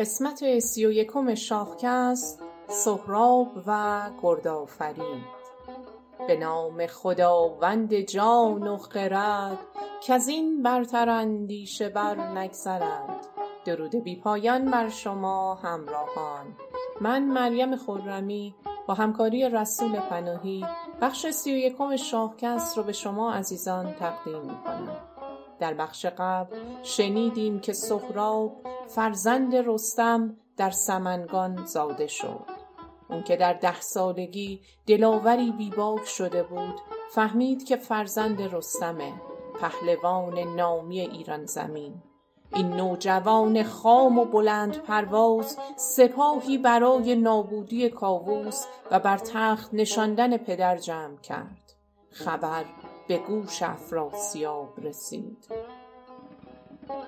قسمت سی و یکم شاهکست سهراب و گرد آفرید به نام خداوند جان و خرد کز این برتر اندیشه بر نگذرد. درود بی پایان بر شما همراهان. من مریم خرمی با همکاری رسول پناهی بخش سی و یکم شاهکست رو به شما عزیزان تقدیم می کنم در بخش قبل شنیدیم که سهراب فرزند رستم در سمنگان زاده شد. اون که در ده سالگی دلاوری بی باک شده بود فهمید که فرزند رستمه پهلوان نامی ایران زمین. این نوجوان خام و بلندپرواز سپاهی برای نابودی کاووس و بر تخت نشاندن پدر جمع کرد. خبر به گوش افراسیاب رسید.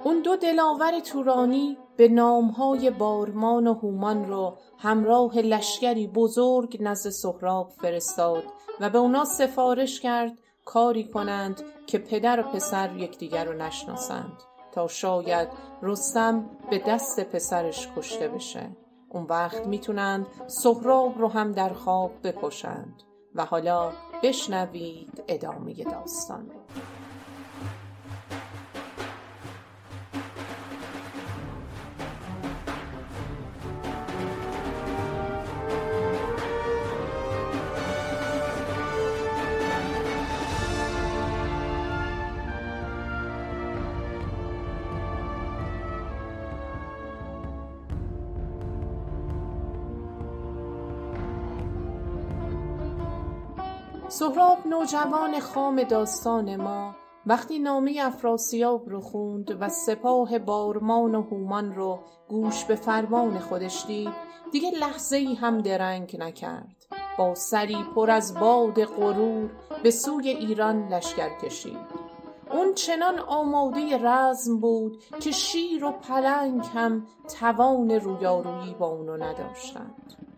اون دو دلاور تورانی به نامهای بارمان و هومان رو همراه لشکری بزرگ نزد سهراب فرستاد و به اونا سفارش کرد کاری کنند که پدر و پسر یکدیگر رو نشناسند تا شاید رستم به دست پسرش کشته بشه. اون وقت می‌تونند سهراب رو هم در خواب بکشند و حالا بشنوید ادامه داستان. سهراب نوجوان خام داستان ما. وقتی نامه افراسیاب رو خوند و سپاه بارمان و هومان رو گوش به فرمان خودش دید دیگه لحظه ای هم درنگ نکرد. با سری پر از باد غرور به سوی ایران لشکر کشید. اون چنان آماده رزم بود که شیر و پلنگ هم توان رویارویی با اونو نداشتند.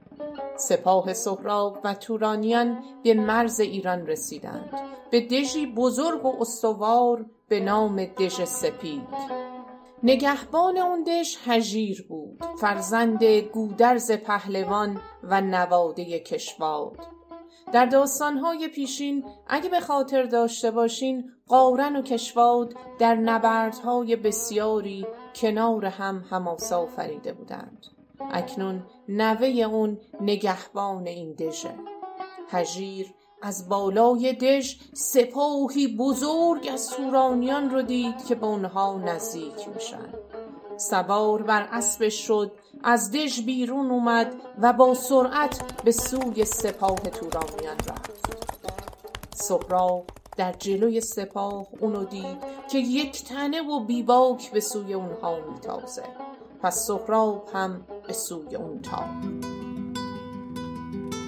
سپاه سهراب و تورانیان به مرز ایران رسیدند. به دژی بزرگ و استوار به نام دژ سپید. نگهبان اون دژ هژیر بود فرزند گودرز پهلوان و نواده کشواد. در داستانهای پیشین اگه به خاطر داشته باشین قارن و کشواد در نبردهای بسیاری کنار هم هماسه آفریده بودند. اکنون نوه اون نگهبان این دژه. هژیر از بالای دژ سپاهی بزرگ از تورانیان رو دید که به اونها نزدیک میشن. سوار بر اسبش شد از دژ بیرون اومد و با سرعت به سوی سپاه تورانیان رفت. سهراب در جلوی سپاه اونو دید که یک تنه و بیباک به سوی اونها میتازه. پس سهراب هم به سوی اون تاخت.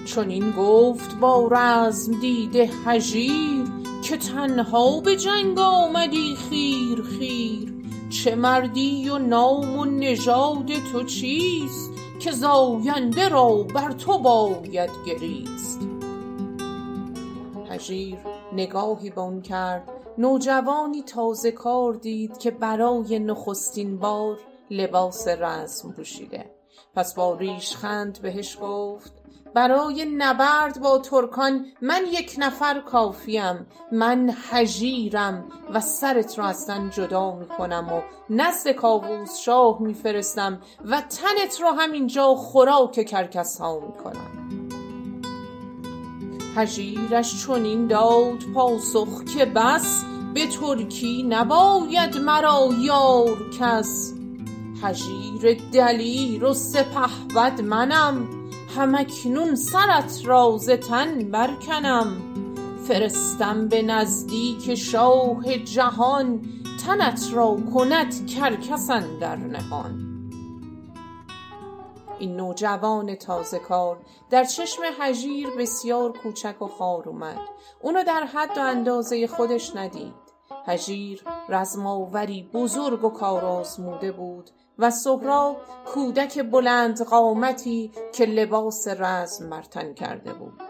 چنین گفت با رزم دیده هژیر که تنها به جنگ آمدی خیر خیر. چه مردی و نام و نژاد تو چیست که زاینده را بر تو باید گریست؟ هژیر نگاهی به کرد. نوجوانی تازه کار دید که برای نخستین بار لباس رزم پوشیده. پس با ریشخند بهش گفت برای نبرد با ترکان من یک نفر کافیم من هژیرم و سرت را از تن جدا می کنم و نزد کاووس شاه می فرستم و تنت را همینجا خوراک کرکس ها می کنم هژیرش چنین داد پاسخ که بس به ترکی نباید مرا یار کس. هژیر دلیر و سپهبد منم. هم اکنون سرت را ز تن برکنم. فرستم به نزدیک شاه جهان تنت را کند کرکس اندر نهان. این نوجوان تازه کار در چشم هژیر بسیار کوچک و خوار اومد. اونو در حد و اندازه خودش ندید. هژیر رزم آوری بزرگ و کار آزموده بود. و سهراب کودک بلندقامتی که لباس رزم بر تن کرده بود.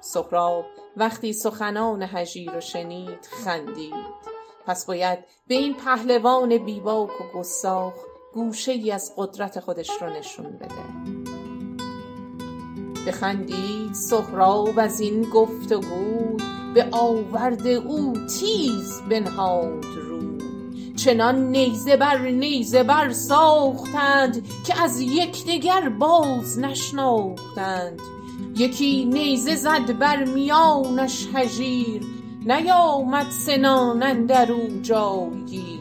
سهراب وقتی سخنان هژیر رو شنید خندید. پس باید به این پهلوان بیباک و گستاخ گوشه ای از قدرت خودش رو نشون بده. بخندید سهراب از این گفت و گوی به آورد او تیز بنهاد چنان نیزه بر نیزه بر ساختند که از یکدیگر باز نشناختند. یکی نیزه زد بر میانش هژیر نیامد سنان او جایگیر.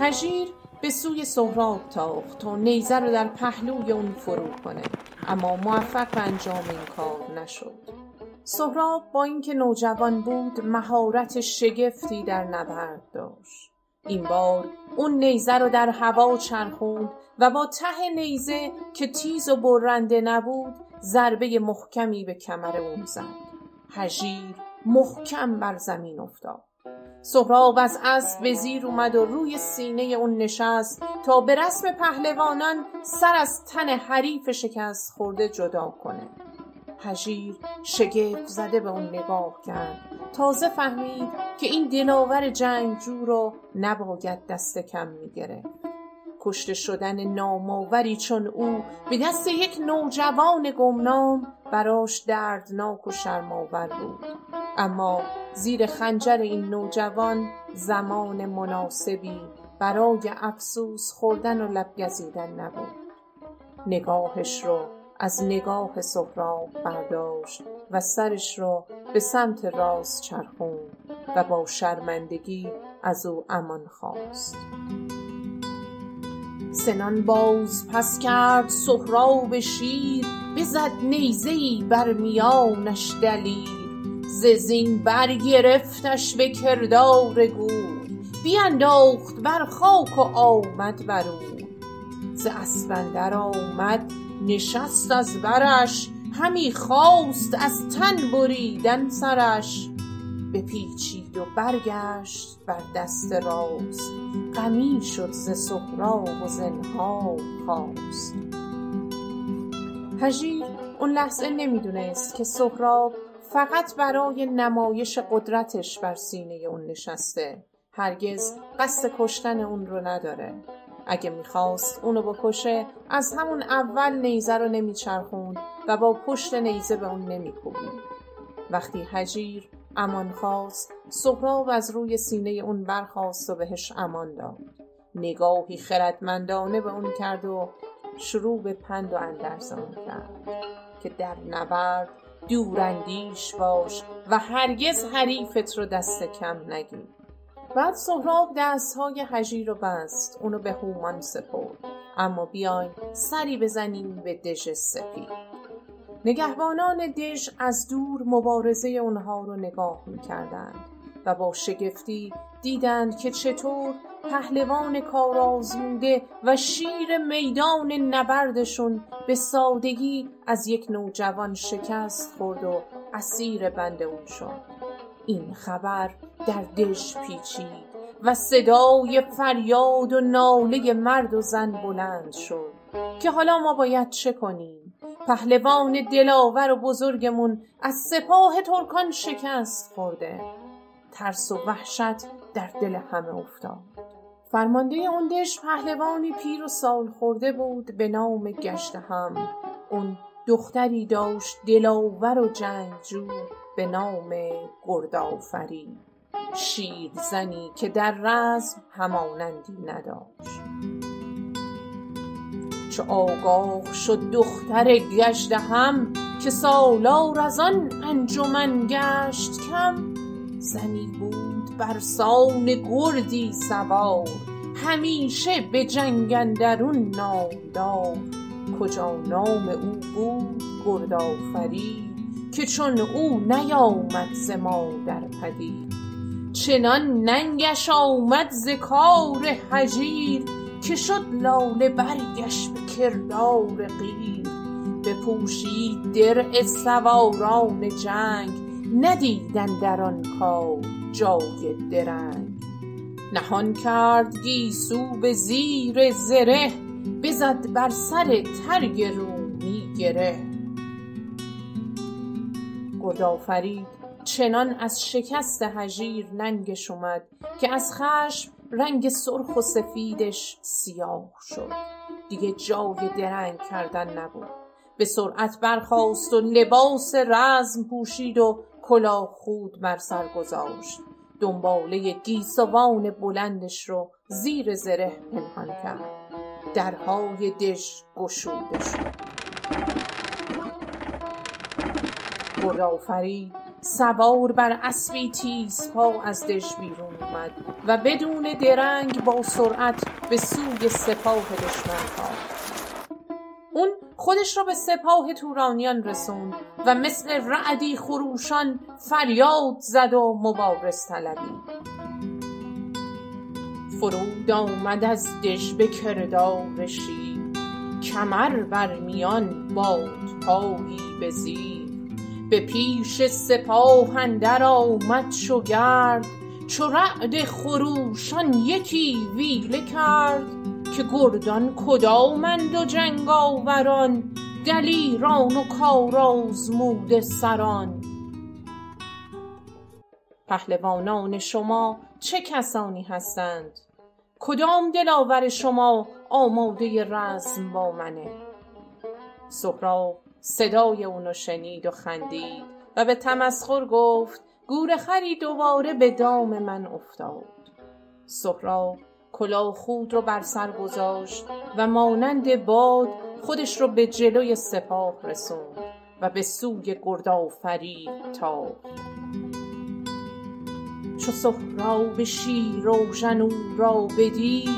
هژیر به سوی سهراب تاخت تا نیزه رو در پهلوی اون فرو کنه اما موفق به انجام این کار نشد. سهراب با اینکه نوجوان بود مهارت شگفتی در نبرد داشت. این بار اون نیزه رو در هوا چرخوند و با ته نیزه که تیز و برنده نبود ضربه محکمی به کمر اون زد. هژیر محکم بر زمین افتاد. سهراب از اسب به زیر اومد و روی سینه اون نشست تا به رسم پهلوانان سر از تن حریف شکست خورده جدا کنه. هژیر شگفت زده به اون نگاه کرد. تازه فهمید که این دلاور جنگجو رو نباید دست کم می‌گرفت. کشته شدن نامآوری چون او به دست یک نوجوان گمنام براش دردناک و شرمآور بود. اما زیر خنجر این نوجوان زمان مناسبی برای افسوس خوردن و لب گزیدن نبود. نگاهش رو از نگاه سهراب برداشت و سرش را به سمت راست چرخوند و با شرمندگی از او امان خواست. سنان باز پس کرد سهراب شیر بزد نیزه ای بر میانش دلیر. ز زین برگرفتش به کردار گور بینداخت بر خاک و آمد بر اوی ز اسپ آمد نشست از برش همی خواست از تن بریدن سرش. بپیچید و برگشت بر دست راست غمی شد ز سهراب و زنهار خواست هژیر اون لحظه نمی‌دونست که سهراب فقط برای نمایش قدرتش بر سینه اون نشسته. هرگز قصد کشتن اون رو نداره. اگه می‌خواست اونو بکشه از همون اول نیزه رو نمیچرخوند و با پشت نیزه به اون نمیکوبید. وقتی هژیر امان خواست سهراب از روی سینه اون برخاست و بهش امان داد. نگاهی خردمندانه به اون کرد و شروع به پند و اندرزان کرد که در نبرد دوراندیش باش و هرگز حریفت رو دست کم نگیر. بعد سهراب دستهای هژیر رو بست اونو به هومان سپرد. اما بیاین سری بزنیم به دژ سپید. نگهبانان دژ از دور مبارزه اونها رو نگاه می‌کردند و با شگفتی دیدند که چطور پهلوان کارآزموده و شیر میدان نبردشون به سادگی از یک نوجوان شکست خورد و اسیر بند اون شد. این خبر در دژ پیچید و صدای فریاد و ناله مرد و زن بلند شد که حالا ما باید چه کنیم؟ پهلوان دلاور و بزرگمون از سپاه ترکان شکست خورده. ترس و وحشت در دل همه افتاد. فرمانده اون دژ پهلوانی پیر و سال خورده بود به نام گژدهم اون دختری داشت دلاور و جنگجو. به نام گردآفرید شیرزنی که در رزم همانندی نداشت. چو آگاه شد دختر گژدهم که سالار از آن انجمن گشت کم. زنی بود برسان گردی سوار همیشه به جنگ اندرون نامدار. کجا نام او بود گردآفرید که چون او نیامد ز مادر پدید چنان ننگش آمد ز کار هجیر که شد لاله برگش به کردار قیر. بپوشید درع سواران جنگ ندید اندر آن کار جای درنگ. نهان کرد گیسو به زیر زره بزد بر سر ترگ رومی گره. گردآفرید چنان از شکست هژیر ننگش اومد که از خشم رنگ سرخ و سفیدش سیاه شد. دیگه جای درنگ کردن نبود. به سرعت برخاست و لباس رزم پوشید و کلاه خود بر سر گذاشت. دنباله گیسوان بلندش رو زیر زره پنهان کرد. درهای دژ گشوده شد. گردآفرید سوار بر اسبی تیزپا از دژ بیرون اومد و بدون درنگ با سرعت به سوی سپاه دشمن تاخت اون خودش را به سپاه تورانیان رسوند و مثل رعدی خروشان فریاد زد و مبارز طلبید فرود آمد از دژ به کردار شیر. کمر بر میان بادپایی به زیر. به پیش سپاه اندر آمد چو گرد چو رعد خروشان یکی ویله کرد که گردان کدامند و جنگاوران دلیران و کارآزموده سران. پهلوانان شما چه کسانی هستند؟ کدام دلاور شما آماده رزم با منه؟ سهراب صدای اونو شنید و خندید و به تمسخر گفت گورخری دوباره به دام من افتاد. سهراب کلاه خود رو بر سر گذاشت و مانند باد خودش رو به جلوی سپاه رسوند و به سوی گردآفرید تاخت چو سهراب شیراوژن او را بدید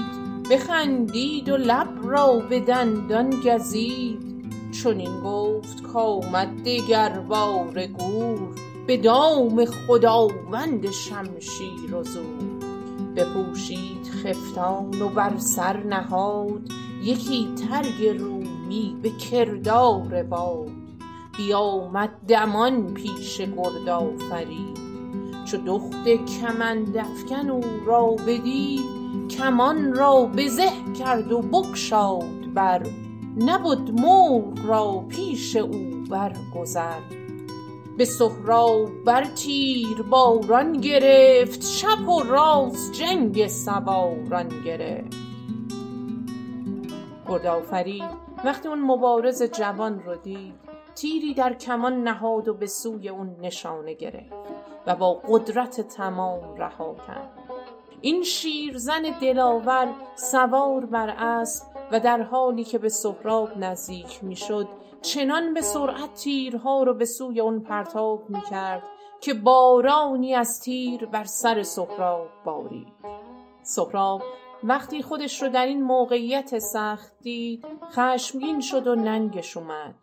بخندید و لب را به دندان گزید. چنین گفت کآمد دگرباره گور به دام خداوند شمشیر و زور. بپوشید خفتان و بر سر نهاد یکی ترگ رومی به کردار باد. بیامد دمان پیش گردآفرید چو دخت کمند افکن او را بدید کمان را به زه کرد و بگشاد بر نبد مرغ را پیش او برگذر. به سهراب بر تیرباران گرفت چپ و راست جنگ سواران گرفت. گردآفرید وقتی اون مبارز جوان رو دید تیری در کمان نهاد و به سوی اون نشانه گرفت و با قدرت تمام رها کرد. این شیرزن دلاور سوار بر اسب و در حالی که به سهراب نزدیک می‌شد چنان به سرعت تیرها رو به سوی اون پرتاب می کرد که بارانی از تیر بر سر سهراب بارید. سهراب وقتی خودش رو در این موقعیت سخت دید خشمگین شد و ننگش اومد.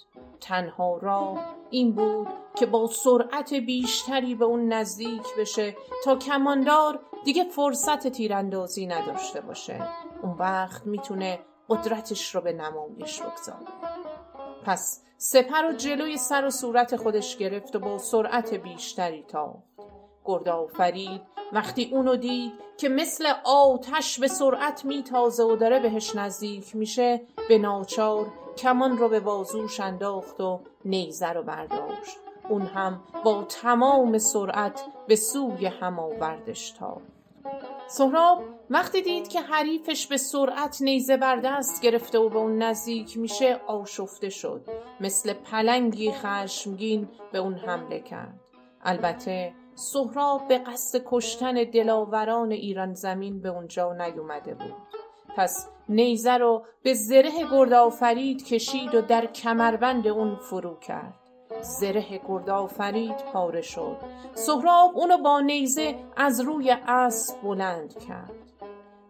تنها راه این بود که با سرعت بیشتری به اون نزدیک بشه تا کماندار دیگه فرصت تیراندازی نداشته باشه. اون وقت می‌تونه قدرتش رو به نمایش بگذاره پس سپر رو جلوی سر و صورت خودش گرفت و با سرعت بیشتری تاخت. گردآفرید وقتی اونو دید که مثل آتش به سرعت میتازه و داره بهش نزدیک میشه به ناچار کمان رو به بازوش انداخت و نیزه رو برداشت. اون هم با تمام سرعت به سوی هم آوردش تاخت سهراب وقتی دید که حریفش به سرعت نیزه بر دست گرفته و به اون نزدیک میشه آشفته شد. مثل پلنگی خشمگین به اون حمله کرد. البته سهراب به قصد کشتن دلاوران ایران زمین به اونجا نیومده بود. پس نیزه رو به زره گردآفرید کشید و در کمربند اون فرو کرد. زره گردآفرید پاره شد. سهراب اونو با نیزه از روی اسب بلند کرد.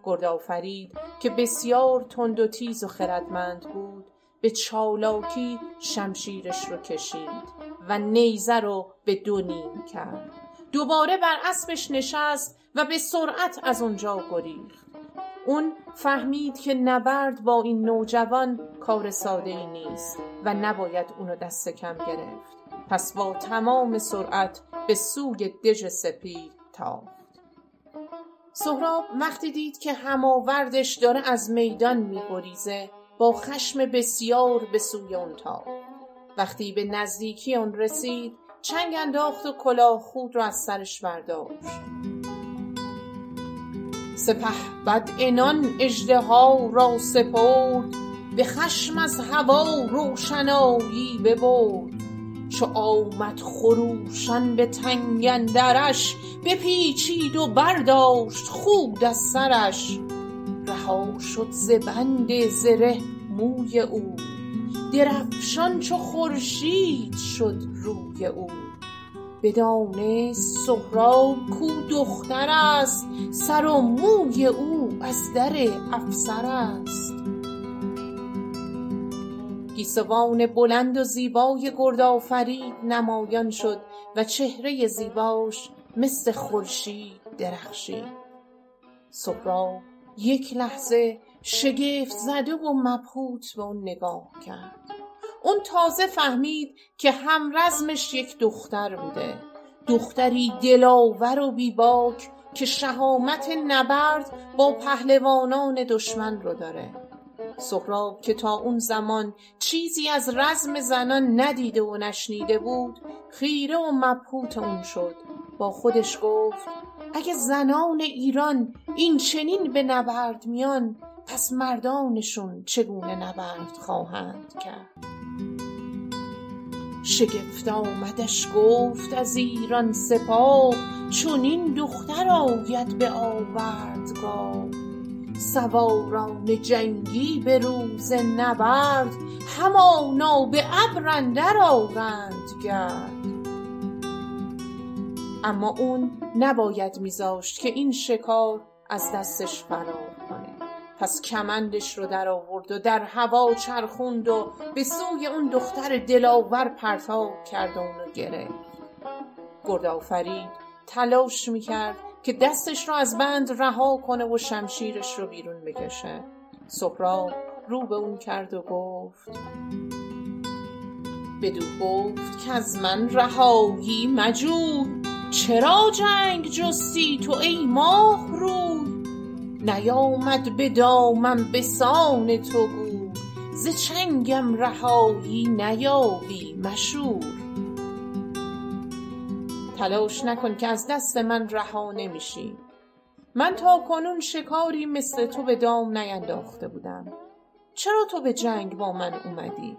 گردآفرید که بسیار تند و تیز و خردمند بود به چالاکی شمشیرش رو کشید و نیزه رو به دو نیم کرد. دوباره بر اسبش نشست و به سرعت از اونجا گریخت. اون فهمید که نبرد با این نوجوان کار ساده ای نیست و نباید اونو دست کم گرفت. پس با تمام سرعت به سوی دژ سپید تاخت سهراب وقتی دید که هماوردش داره از میدان میگریزه با خشم بسیار به سوی اون تاخت وقتی به نزدیکی آن رسید چنگ انداخت و کلاه خود را از سرش برداشت. سپه بد عنان اژدها را سپرد به خشم از هوا روشنایی ببرد. چو آمد خروشان به تنگ اندرش بپیچید و برداشت خود از سرش. رها شد ز بند زره موی او درفشان چو خورشید شد روی او. بدانست سهراب کاو دختر است سر و موی او از در افسر است. گیسوان بلند و زیبای گرد آفرید نمایان شد و چهره زیباش مثل خورشید درخشید. سهراب یک لحظه شگفت زده و مبهوت به اون نگاه کرد. اون تازه فهمید که همرزمش یک دختر بوده. دختری دلاور و بیباک که شهامت نبرد با پهلوانان دشمن رو داره. سهراب که تا اون زمان چیزی از رزم زنان ندیده و نشنیده بود خیره و مبهوت اون شد. با خودش گفت اگه زنان ایران این چنین به نبرد میان پس مردانشون چگونه نبرد خواهند کرد؟ شگفت آمدش گفت از ایران سپاه چنین دختر آید به آوردگاه. سواران جنگی به روز نبرد همانا به ابر اندر آرند گرد. اما اون نباید میذاشت که این شکار از دستش فرار کنه. پس کمندش رو در آورد و در هوا چرخوند و به سوی اون دختر دلاور پرتاب کرد و اونو گرفت. گرد آفرید تلاش می‌کرد که دستش رو از بند رها کنه و شمشیرش رو بیرون بکشه. سهراب رو به اون کرد و گفت بدو گفت که از من رهایی مجوی چرا جنگ جستی تو ای ماه روی نیامد به دامم به سان تو گور ز چنگم رهایی نیابی مشور. تلاش نکن که از دست من رها نمیشی. من تاکنون شکاری مثل تو به دام نینداخته بودم. چرا تو به جنگ با من اومدی؟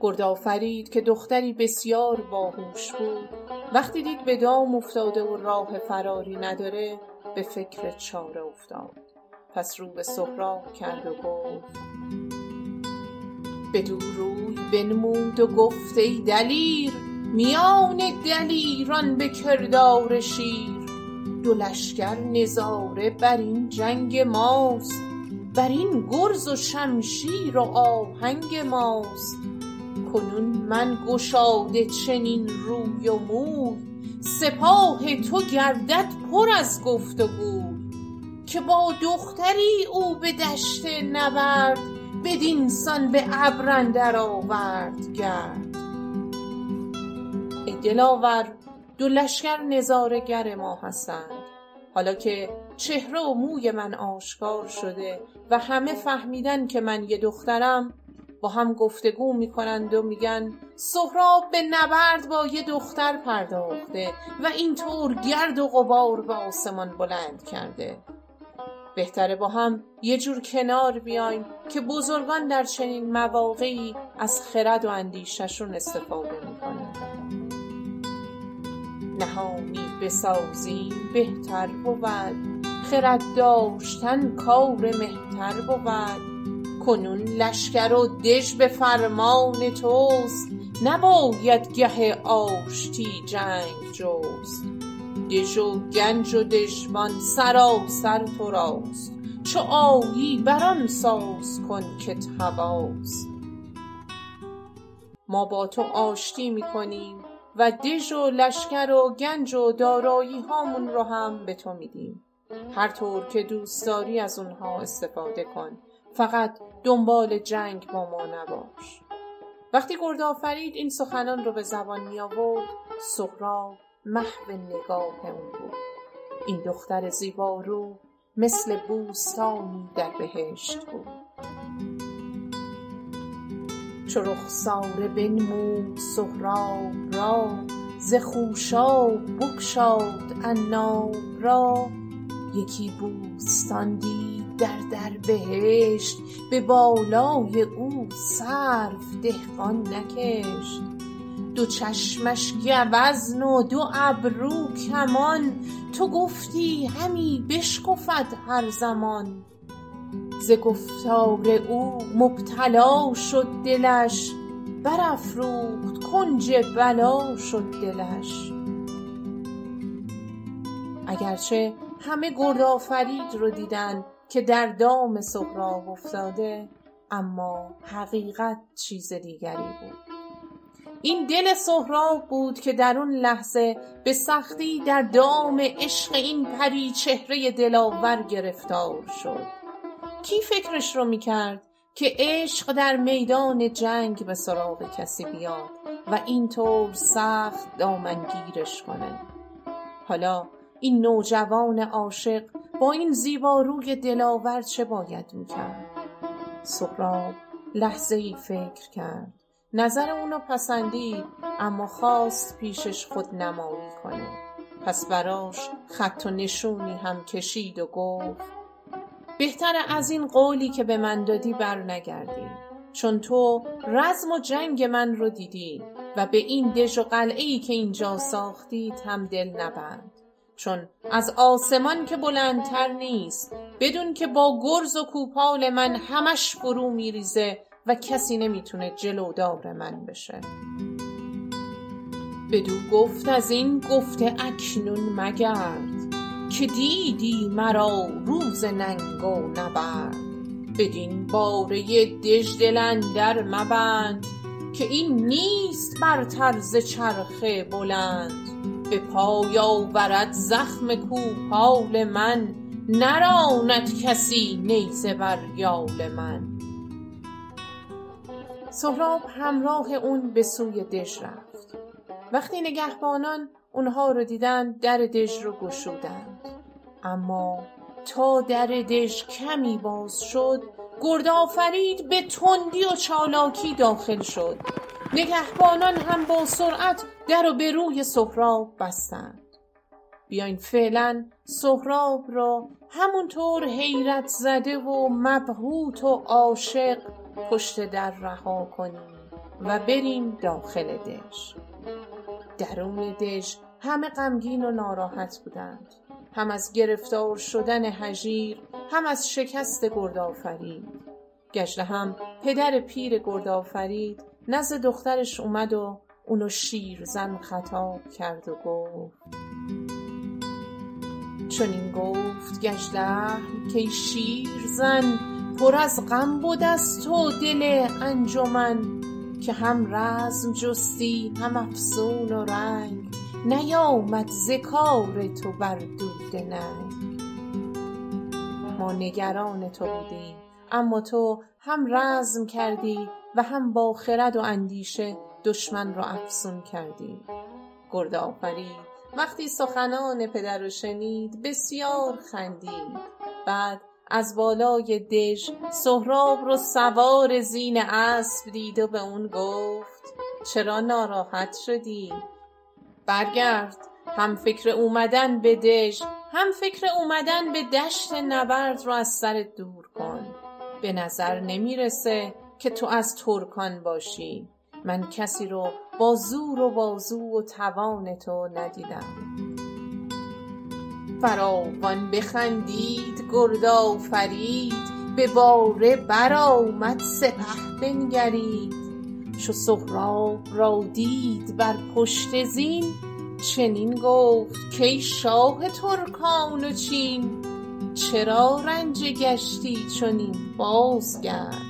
گرد آفرید که دختری بسیار باهوش بود. وقتی دید به دام افتاده و راه فراری نداره به فکر چاره افتاد. پس رو به سهراب کرد و گفت بدو روی بنمود و گفت ای دلیر میان دلیران به کردار شیر. دو لشکر نظاره بر این جنگ ماست بر این گرز و شمشیر و آهنگ ماست. کنون من گشاده چنین روی و موی سپاه تو گردد پر از گفت و که با دختری او به دشت نبرد بدین سان به ابر آورد گرد. ای دلاور دو لشکر نظاره گر ما هستند. حالا که چهره و موی من آشکار شده و همه فهمیدن که من یه دخترم با هم گفتگو می‌کنند و میگن سهراب به نبرد با یه دختر پرداخته و اینطور گرد و غبار به آسمان بلند کرده. بهتره با هم یه جور کنار بیایم که بزرگان در چنین مواقعی از خرد و اندیششون استفاده می‌کنند نهانی بسازیم بهتر بود. خرد داشتن کار مهتر بود. کنون لشکر و دژ به فرمان توست. نباید گه آشتی جنگ جست. دژ و گنج و دژبان سراسر تو راست. چو آیی بر آن ساز کن کت هواست ما با تو آشتی می‌کنیم و دژ و لشکر و گنج و دارایی هامون رو هم به تو میدیم. هر طور که دوست داری از اونها استفاده کن. فقط دنبال جنگ با ما نباش. وقتی گرد آفرید این سخنان رو به زبان می آورد سهراب محو نگاه اون بود این دختر زیبارو مثل بوستانی در بهشت بود. چو رخساره بنمود سهراب را ز خوشاب بگشاد عناب را. یکی بوستان دید در در بهشت به بالای او سرو دهقان نکشت. دو چشمش گوزن و دو ابرو کمان تو گفتی همی بشکفد هر زمان. ز گفتار او مبتلا شد دلش برافروخت کنج بلا شد دلش. اگر چه همه گردآفرید رو دیدن که در دام سهراب افتاده اما حقیقت چیز دیگری بود. این دل سهراب بود که در اون لحظه به سختی در دام عشق این پری چهره دلاور گرفتار شد. کی فکرش رو می‌کرد که عشق در میدان جنگ به سراغ کسی بیاد و اینطور سخت دامنگیرش کنه؟ حالا این نوجوان عاشق با این زیباروی دلاور چه باید می‌کرد؟ سهراب لحظه ای فکر کرد. نظر اونو پسندید اما خواست پیشش خود نمایی کنه. پس براش خط و نشونی هم کشید و گفت بهتر از این قولی که به من دادی بر نگردی چون تو رزم و جنگ من رو دیدی و به این دژ و قلعه ای که اینجا ساختید هم دل نبند. چون از آسمان که بلندتر نیست بدون که با گرز و کوپال من همش فرو میریزه و کسی نمی‌تونه جلودار من بشه. بدو گفت از این گفته اکنون مگرد که دیدی مرا روز ننگ و نبرد بدین باره دژ اندر مبند که این نیست برتر ز چرخ بلند. به پای آورد زخم کوپال من نراند کسی نیزه بر یال من. سهراب همراه اون به سوی دژ رفت. وقتی نگهبانان اونها رو دیدند در دژ رو گشودند. اما تا در دژ کمی باز شد گردآفرید به تندی و چالاکی داخل شد. نگهبانان هم با سرعت در و به روی سهراب بستند. بیاین فعلا سهراب را همونطور حیرت زده و مبهوت و عاشق پشت در رها کنیم و بریم داخل دژ. درون دژ همه غمگین و ناراحت بودند. هم از گرفتار شدن هژیر هم از شکست گردآفرید گژدهم پدر پیر گردآفرید نزد دخترش اومد و اونو شیرزن خطاب کرد و گفت چنین گفت گژدهم کای شیرزن پر از غم بد از تو دل انجمن که هم رزم جستی هم افسون و رنگ نیامد ز تو بر دود ننگ. ما نگران تو بودیم. اما تو هم رزم کردی و هم با خرد و اندیشه دشمن را افسون کردی. گردآفرید وقتی سخنان پدر رو شنید بسیار خندید. بعد از بالای دژ سهراب رو سوار زین اسب دید و به اون گفت چرا ناراحت شدی؟ برگرد. هم فکر اومدن به دژ هم فکر اومدن به دشت نبرد رو از سرت دور کن. به نظر نمی‌رسه که تو از ترکان باشی. من کسی رو با زور و بازو و توان تو ندیدم. فراوان بخندید گردآفرید به باره برآمد سپه بنگرید. چو سهراب را دید بر پشت زین چنین گفت کای شاه ترکان و چین. چرا رنجه گشتی چنین بازگرد؟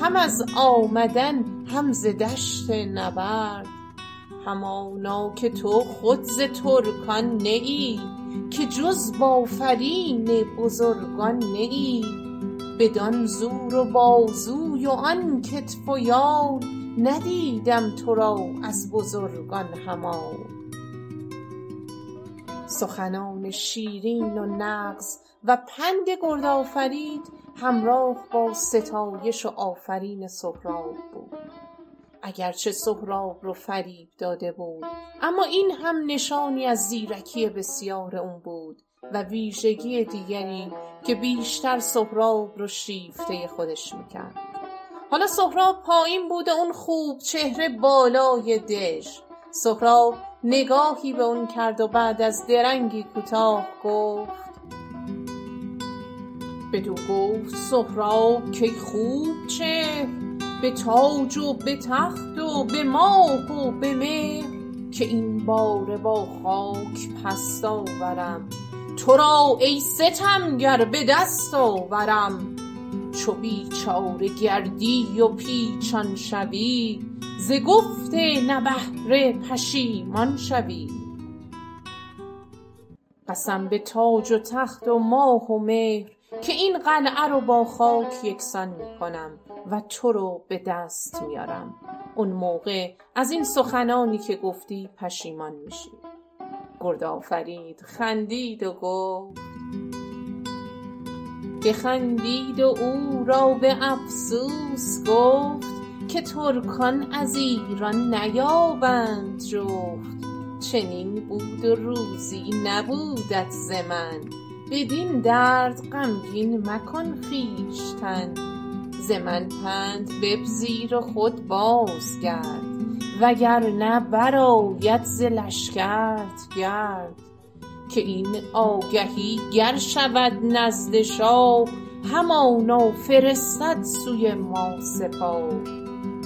هم از آمدن هم ز دشت نبرد. همانا که تو خود ز ترکان نه که جز بآفرین بزرگان نه ای بدان زور و بازوی و آن کتف و یال ندیدم تو را از بزرگان همال سخنان شیرین و نغز و پند گردآفرید همراه با ستایش و آفرین سهراب بود. اگر چه سهراب رو فریب داده بود اما این هم نشانی از زیرکی بسیار اون بود و ویژگی دیگری که بیشتر سهراب رو شیفته خودش می‌کرد. حالا سهراب پایین بود اون خوب چهره بالای دژ. سهراب نگاهی به اون کرد و بعد از درنگی کوتاه گفت بدو گفت سهراب کای خوب چهر به تاج و به تخت و به ماه و به مهر که این باره با خاک پست آورم. تو را ای ستمگر به دست آورم. چو بیچاره گردی و پیچان شوی ز گفت نبهره پشیمان شوی. قسم به تاج و تخت و ماه و مهر که این قلعه رو با خاک یکسان می کنم و تو رو به دست میارم. اون موقع از این سخنانی که گفتی پشیمان میشی. گرد آفرید خندید و گفت. بخندید و او را به افسوس گفت که ترکان از ایران نیابند جفت. چنین بود و روزی نبودت ز من. بدین درد غمگین مکن خویشتن. ز من پند بپذیر و خود بازگرد وگرنه برآید ز لشکرت گرد. که این آگهی گر شود نزد شاه همانا فرستد سوی ما سپاه.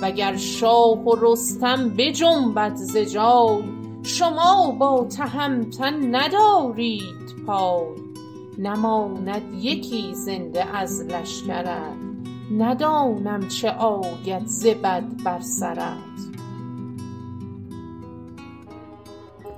وگر شاه و رستم بجنبد ز جای شما با تهمتن ندارید پای. نماند یکی زنده از لشکرت. ندانم چه آید ز بد بر سرت.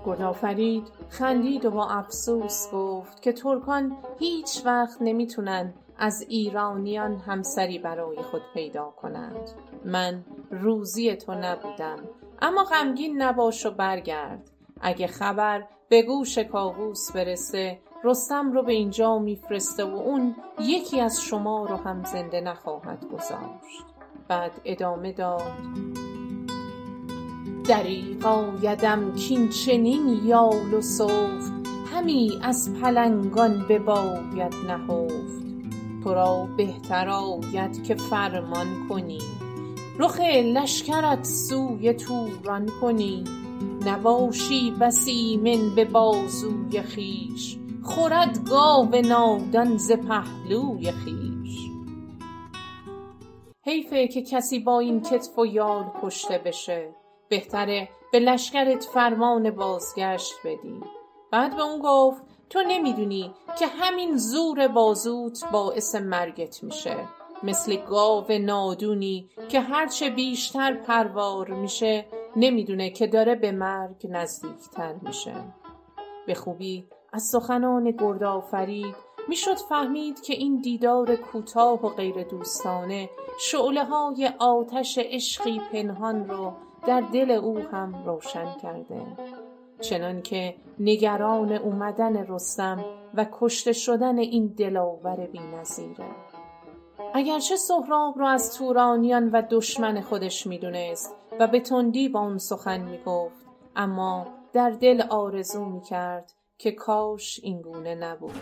گرد آفرید خندید و با افسوس گفت که ترکان هیچ وقت نمی‌تونن از ایرانیان همسری برای خود پیدا کنند. من روزی تو نبودم اما غمگین نباش و برگرد. اگه خبر به گوش کاووس برسه رستم رو به اینجا میفرسته و اون یکی از شما رو هم زنده نخواهد گذاشت. بعد ادامه داد. دریغ آیدم کاین چنین یال و سفت همی از پلنگان بباید نهفت. تو را بهتر آید که فرمان کنی. رخ لشکرت سوی توران کنی. نباشی بس ایمن به بازوی خویش خورد گاو نادان ز پهلوی خویش. حیفه که کسی با این کتف و یال کشته بشه بهتره به لشکرت فرمان بازگشت بدی. بعد به اون گفت تو نمی‌دونی که همین زور بازوت باعث مرگت میشه. مثل گاو نادونی که هرچه بیشتر پروار میشه نمی‌دونه که داره به مرگ نزدیکتر میشه. به خوبی از سخنان گرد آفرید می‌شد فهمید که این دیدار کوتاه و غیر دوستانه. شعله های آتش عشقی پنهان رو در دل او هم روشن کرده. چنان که نگران اومدن رستم و کشته شدن این دلاور بی نظیره اگرچه سهراب رو از تورانیان و دشمن خودش می‌دونست و به تندی با اون سخن می‌گفت اما در دل آرزو می‌کرد که کاش اینگونه نبود.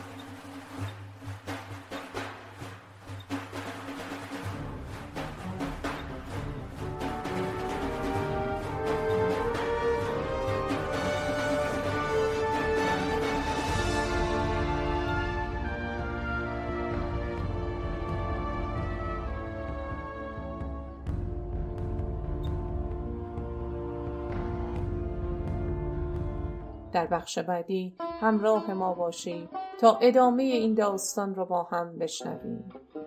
در بخش بعدی همراه ما باشید تا ادامه این داستان رو با هم بشنویم.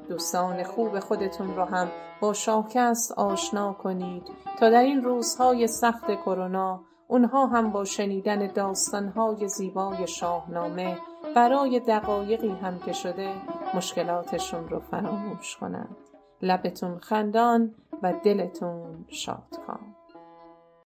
دوستان خوب خودتون رو هم با شاهکست آشنا کنید تا در این روزهای سخت کرونا اونها هم با شنیدن داستانهای زیبای شاهنامه برای دقایقی هم که شده مشکلاتشون رو فراموش کنند. لبتون خندان و دلتون شادکام.